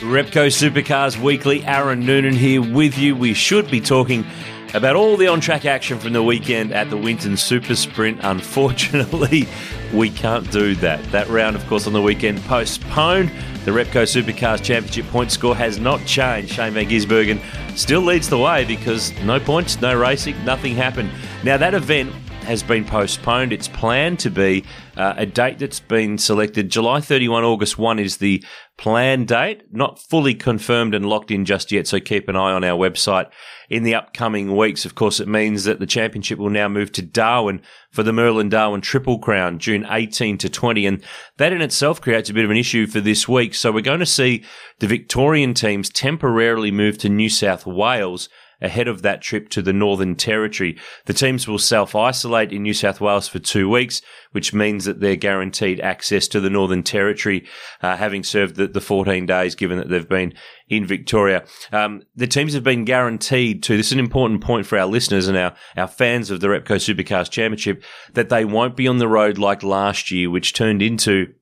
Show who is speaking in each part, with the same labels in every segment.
Speaker 1: Repco Supercars Weekly, Aaron Noonan here with you. We should be talking about all the on track action from the weekend at the Winton Super Sprint. Unfortunately, we can't do that. That round, of course, on the weekend postponed. The Repco Supercars Championship point score has not changed. Shane Van Gisbergen still leads the way because no points, no racing, nothing happened. Now, that event has been postponed. It's planned to be uh, a date that's been selected. July 31, August 1 is the planned date, not fully confirmed and locked in just yet. So keep an eye on our website in the upcoming weeks. Of course, it means that the championship will now move to Darwin for the Merlin Darwin Triple Crown, June 18 to 20. And that in itself creates a bit of an issue for this week. So we're going to see the Victorian teams temporarily move to New South Wales ahead of that trip to the Northern Territory. The teams will self isolate in New South Wales for two weeks, which means that they're guaranteed access to the Northern Territory, uh, having served the, the, 14 days, given that they've been in Victoria. Um, the teams have been guaranteed to, this is an important point for our listeners and our, our fans of the Repco Supercars Championship, that they won't be on the road like last year, which turned into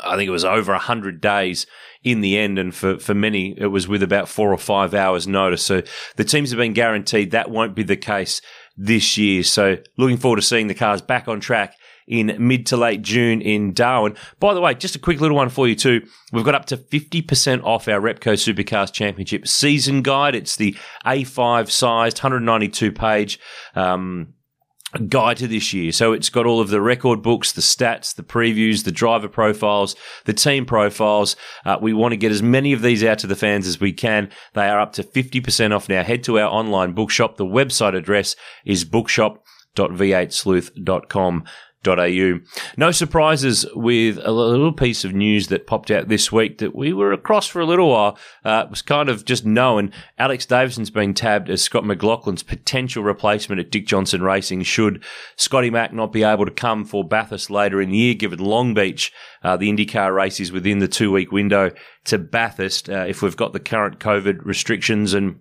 Speaker 1: I think it was over 100 days in the end. And for, for many, it was with about four or five hours notice. So the teams have been guaranteed that won't be the case this year. So looking forward to seeing the cars back on track in mid to late June in Darwin. By the way, just a quick little one for you too. We've got up to 50% off our Repco Supercars Championship season guide. It's the A5 sized 192 page, um, guide to this year. So it's got all of the record books, the stats, the previews, the driver profiles, the team profiles. Uh, we want to get as many of these out to the fans as we can. They are up to 50% off now. Head to our online bookshop. The website address is bookshop.v8sleuth.com au. No surprises with a little piece of news that popped out this week that we were across for a little while. Uh, it was kind of just known. Alex Davison's been tabbed as Scott McLaughlin's potential replacement at Dick Johnson Racing should Scotty Mack not be able to come for Bathurst later in the year, given Long Beach, uh, the IndyCar race is within the two week window to Bathurst. Uh, if we've got the current COVID restrictions and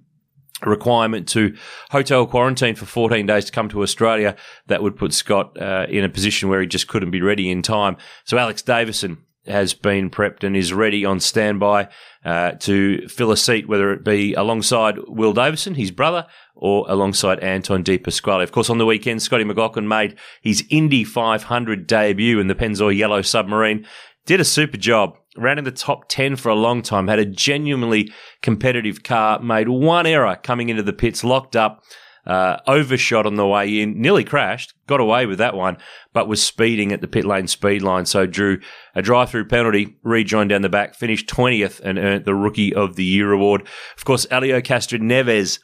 Speaker 1: requirement to hotel quarantine for 14 days to come to Australia, that would put Scott uh, in a position where he just couldn't be ready in time. So Alex Davison has been prepped and is ready on standby uh, to fill a seat, whether it be alongside Will Davison, his brother, or alongside Anton De Pasquale. Of course, on the weekend, Scotty McLaughlin made his Indy 500 debut in the Pennzoil Yellow Submarine. Did a super job ran in the top 10 for a long time, had a genuinely competitive car, made one error coming into the pits, locked up, uh, overshot on the way in, nearly crashed, got away with that one, but was speeding at the pit lane speed line. So drew a drive through penalty, rejoined down the back, finished 20th and earned the Rookie of the Year award. Of course, Helio Castroneves,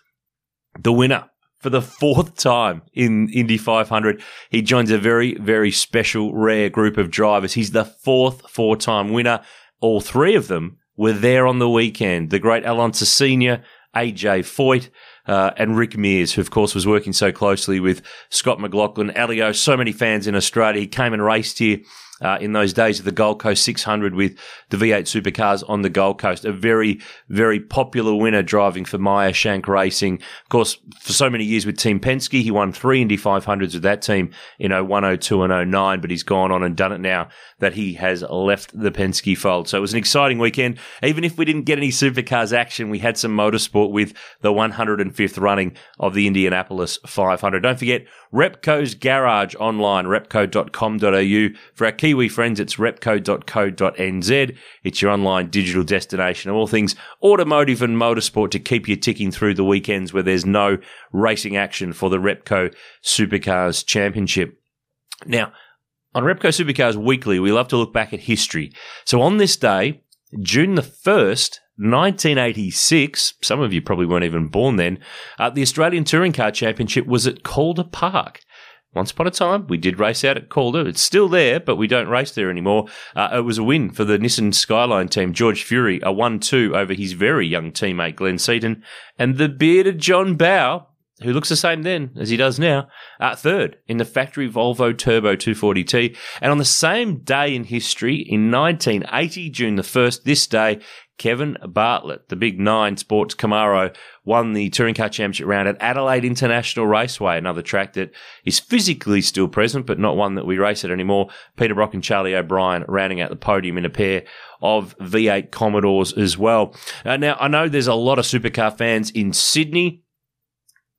Speaker 1: the winner for the fourth time in Indy 500. He joins a very, very special, rare group of drivers. He's the fourth four time winner. All three of them were there on the weekend. The great Al Unser Senior, AJ Foyt, uh, and Rick Mears, who of course was working so closely with Scott McLaughlin. Helio, so many fans in Australia. He came and raced here uh, in those days of the Gold Coast 600 with the V8 supercars on the Gold Coast. A very, very popular winner driving for Meyer Shank Racing. Of course, for so many years with Team Penske, he won three Indy 500s with that team in 01, 02 and 09, but he's gone on and done it now that he has left the Penske fold. So it was an exciting weekend. Even if we didn't get any supercars action, we had some motorsport with the 105th running of the Indianapolis 500. Don't forget Repco's Garage online, repco.com.au. For our Kiwi friends, it's repco.co.nz. It's your online digital destination of all things automotive and motorsport to keep you ticking through the weekends where there's no racing action for the Repco Supercars Championship. Now, on Repco Supercars Weekly, we love to look back at history. So on this day, June the 1st, 1986, some of you probably weren't even born then, uh, the Australian Touring Car Championship was at Calder Park. Once upon a time, we did race out at Calder. It's still there, but we don't race there anymore. Uh, it was a win for the Nissan Skyline team. George Fury, a 1 2 over his very young teammate Glenn Seton. And the bearded John Bowe, who looks the same then as he does now, uh, third in the factory Volvo Turbo 240T. And on the same day in history, in 1980, June the 1st, this day, Kevin Bartlett, the big nine sports Camaro, won the Touring Car Championship round at Adelaide International Raceway, another track that is physically still present, but not one that we race at anymore. Peter Brock and Charlie O'Brien rounding out the podium in a pair of V8 Commodores as well. Uh, now, I know there's a lot of supercar fans in Sydney,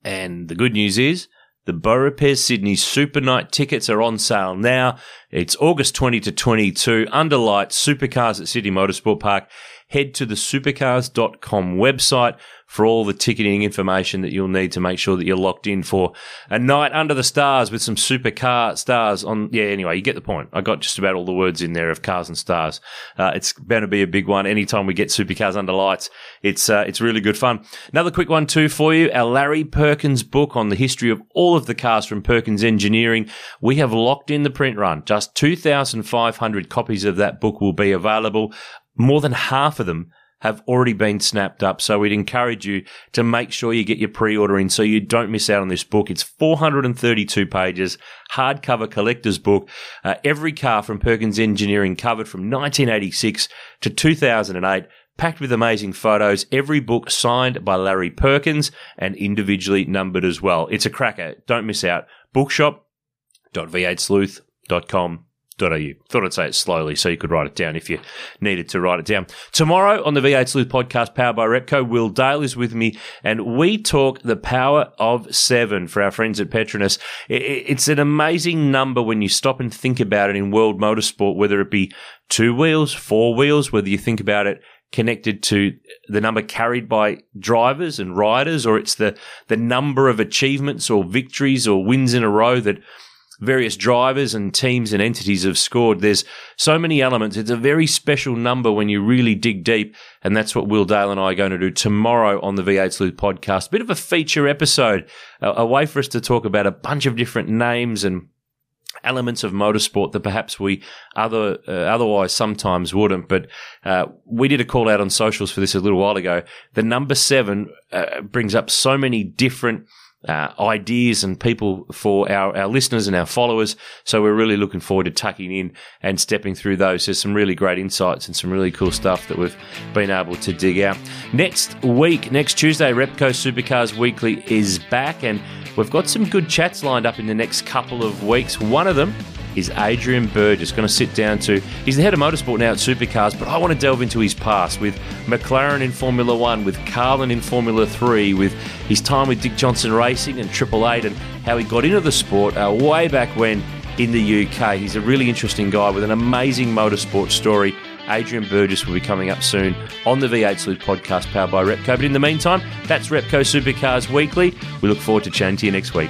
Speaker 1: and the good news is the Beaurepaire Sydney Super Night tickets are on sale now. It's August 20 to 22 under lights, supercars at Sydney Motorsport Park head to the supercars.com website for all the ticketing information that you'll need to make sure that you're locked in for a night under the stars with some supercar stars on. Yeah, anyway, you get the point. I got just about all the words in there of cars and stars. Uh, it's going to be a big one. Anytime we get supercars under lights, it's, uh, it's really good fun. Another quick one too for you. Our Larry Perkins book on the history of all of the cars from Perkins Engineering. We have locked in the print run. Just 2,500 copies of that book will be available more than half of them have already been snapped up. So we'd encourage you to make sure you get your pre-order in so you don't miss out on this book. It's 432 pages, hardcover collector's book. Uh, every car from Perkins Engineering covered from 1986 to 2008 packed with amazing photos, every book signed by Larry Perkins and individually numbered as well. It's a cracker. Don't miss out. Bookshop.v8sleuth.com au. Thought I'd say it slowly so you could write it down if you needed to write it down. Tomorrow on the V8 Sleuth podcast powered by Repco, Will Dale is with me and we talk the power of seven for our friends at Petronas. It's an amazing number when you stop and think about it in world motorsport, whether it be two wheels, four wheels, whether you think about it connected to the number carried by drivers and riders, or it's the, the number of achievements or victories or wins in a row that various drivers and teams and entities have scored. There's so many elements. It's a very special number when you really dig deep. And that's what Will Dale and I are going to do tomorrow on the V8 Sleuth podcast. Bit of a feature episode, a, way for us to talk about a bunch of different names and elements of motorsport that perhaps we other uh, otherwise sometimes wouldn't. But uh, we did a call out on socials for this a little while ago. The number seven uh, brings up so many different uh, ideas and people for our, our listeners and our followers. So we're really looking forward to tucking in and stepping through those. There's some really great insights and some really cool stuff that we've been able to dig out. Next week, next Tuesday, Repco Supercars Weekly is back and we've got some good chats lined up in the next couple of weeks. One of them is Adrian Burgess. Going to sit down to, he's the head of motorsport now at Supercars, but I want to delve into his past with McLaren in Formula One, with Carlin in Formula Three, with his time with Dick Johnson Racing and Triple Eight, and how he got into the sport uh, way back when in the UK. He's a really interesting guy with an amazing motorsport story. Adrian Burgess will be coming up soon on the V8 Sleuth podcast powered by Repco. But in the meantime, that's Repco Supercars Weekly. We look forward to chatting to you next week.